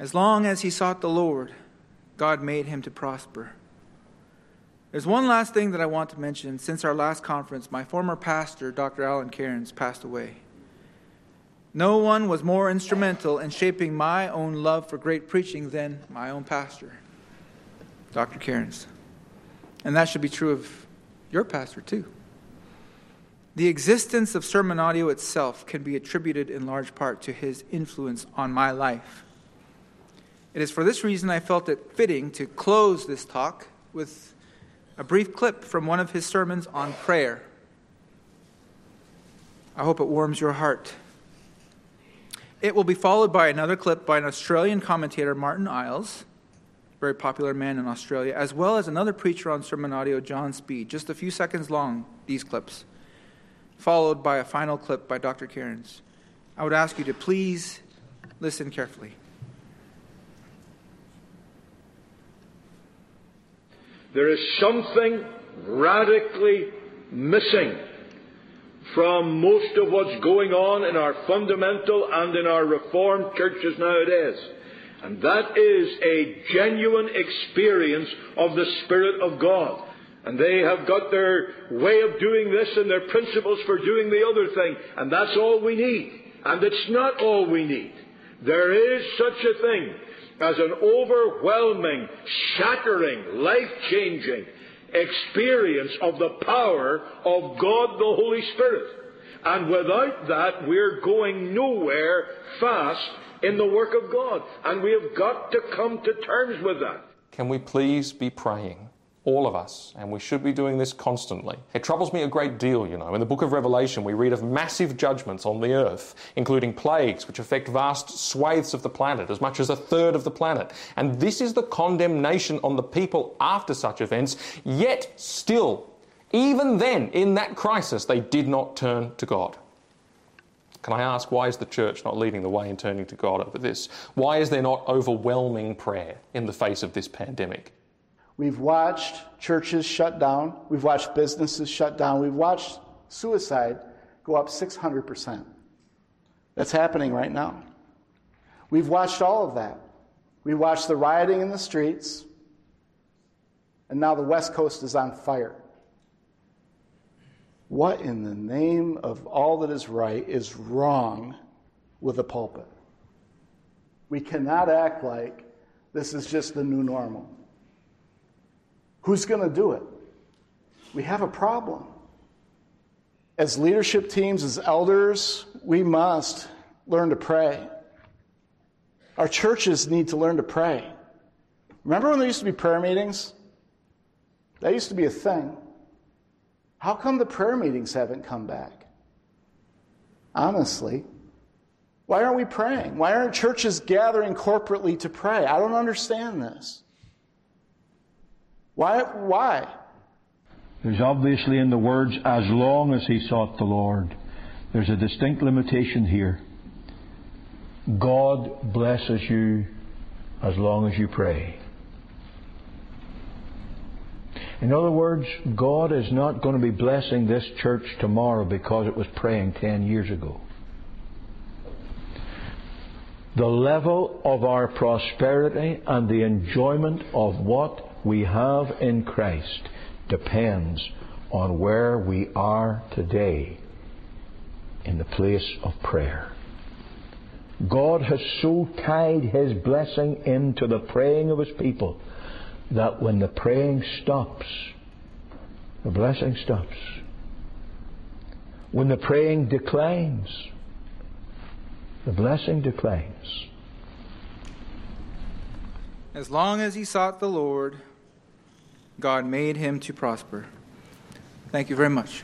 As long as he sought the Lord, God made him to prosper. There's one last thing that I want to mention. Since our last conference, my former pastor, Dr. Alan Cairns, passed away. No one was more instrumental in shaping my own love for great preaching than my own pastor, Dr. Cairns. And that should be true of your pastor, too. The existence of SermonAudio itself can be attributed in large part to his influence on my life. It is for this reason I felt it fitting to close this talk with a brief clip from one of his sermons on prayer. I hope it warms your heart. It will be followed by another clip by an Australian commentator, Martyn Iles, very popular man in Australia, as well as another preacher on SermonAudio, John Speed. Just a few seconds long, these clips, followed by a final clip by Dr. Cairns. I would ask you to please listen carefully. There is something radically missing from most of what's going on in our fundamental and in our reformed churches nowadays. And that is a genuine experience of the Spirit of God. And they have got their way of doing this and their principles for doing the other thing. And that's all we need. And it's not all we need. There is such a thing as an overwhelming, shattering, life changing experience of the power of God the Holy Spirit. And without that, we're going nowhere fast in the work of God. And we have got to come to terms with that. Can we please be praying? All of us, and we should be doing this constantly. It troubles me a great deal, you know. In the book of Revelation, we read of massive judgments on the earth, including plagues which affect vast swathes of the planet, as much as a third of the planet. And this is the condemnation on the people after such events, yet still, even then, in that crisis, they did not turn to God. Can I ask, why is the church not leading the way in turning to God over this? Why is there not overwhelming prayer in the face of this pandemic? We've watched churches shut down. We've watched businesses shut down. We've watched suicide go up 600%. That's happening right now. We've watched all of that. We watched the rioting in the streets, and now the West Coast is on fire. What in the name of all that is right is wrong with the pulpit? We cannot act like this is just the new normal. Who's going to do it? We have a problem. As leadership teams, as elders, we must learn to pray. Our churches need to learn to pray. Remember when there used to be prayer meetings? That used to be a thing. How come the prayer meetings haven't come back? Honestly, why aren't we praying? Why aren't churches gathering corporately to pray? I don't understand this. Why? Why? There's obviously in the words, as long as he sought the Lord, there's a distinct limitation here. God blesses you as long as you pray. In other words, God is not going to be blessing this church tomorrow because it was praying 10 years ago. The level of our prosperity and the enjoyment of what we have in Christ depends on where we are today in the place of prayer. God has so tied His blessing into the praying of His people that when the praying stops, the blessing stops. When the praying declines, the blessing declines. As long as he sought the Lord, God made him to prosper. Thank you very much.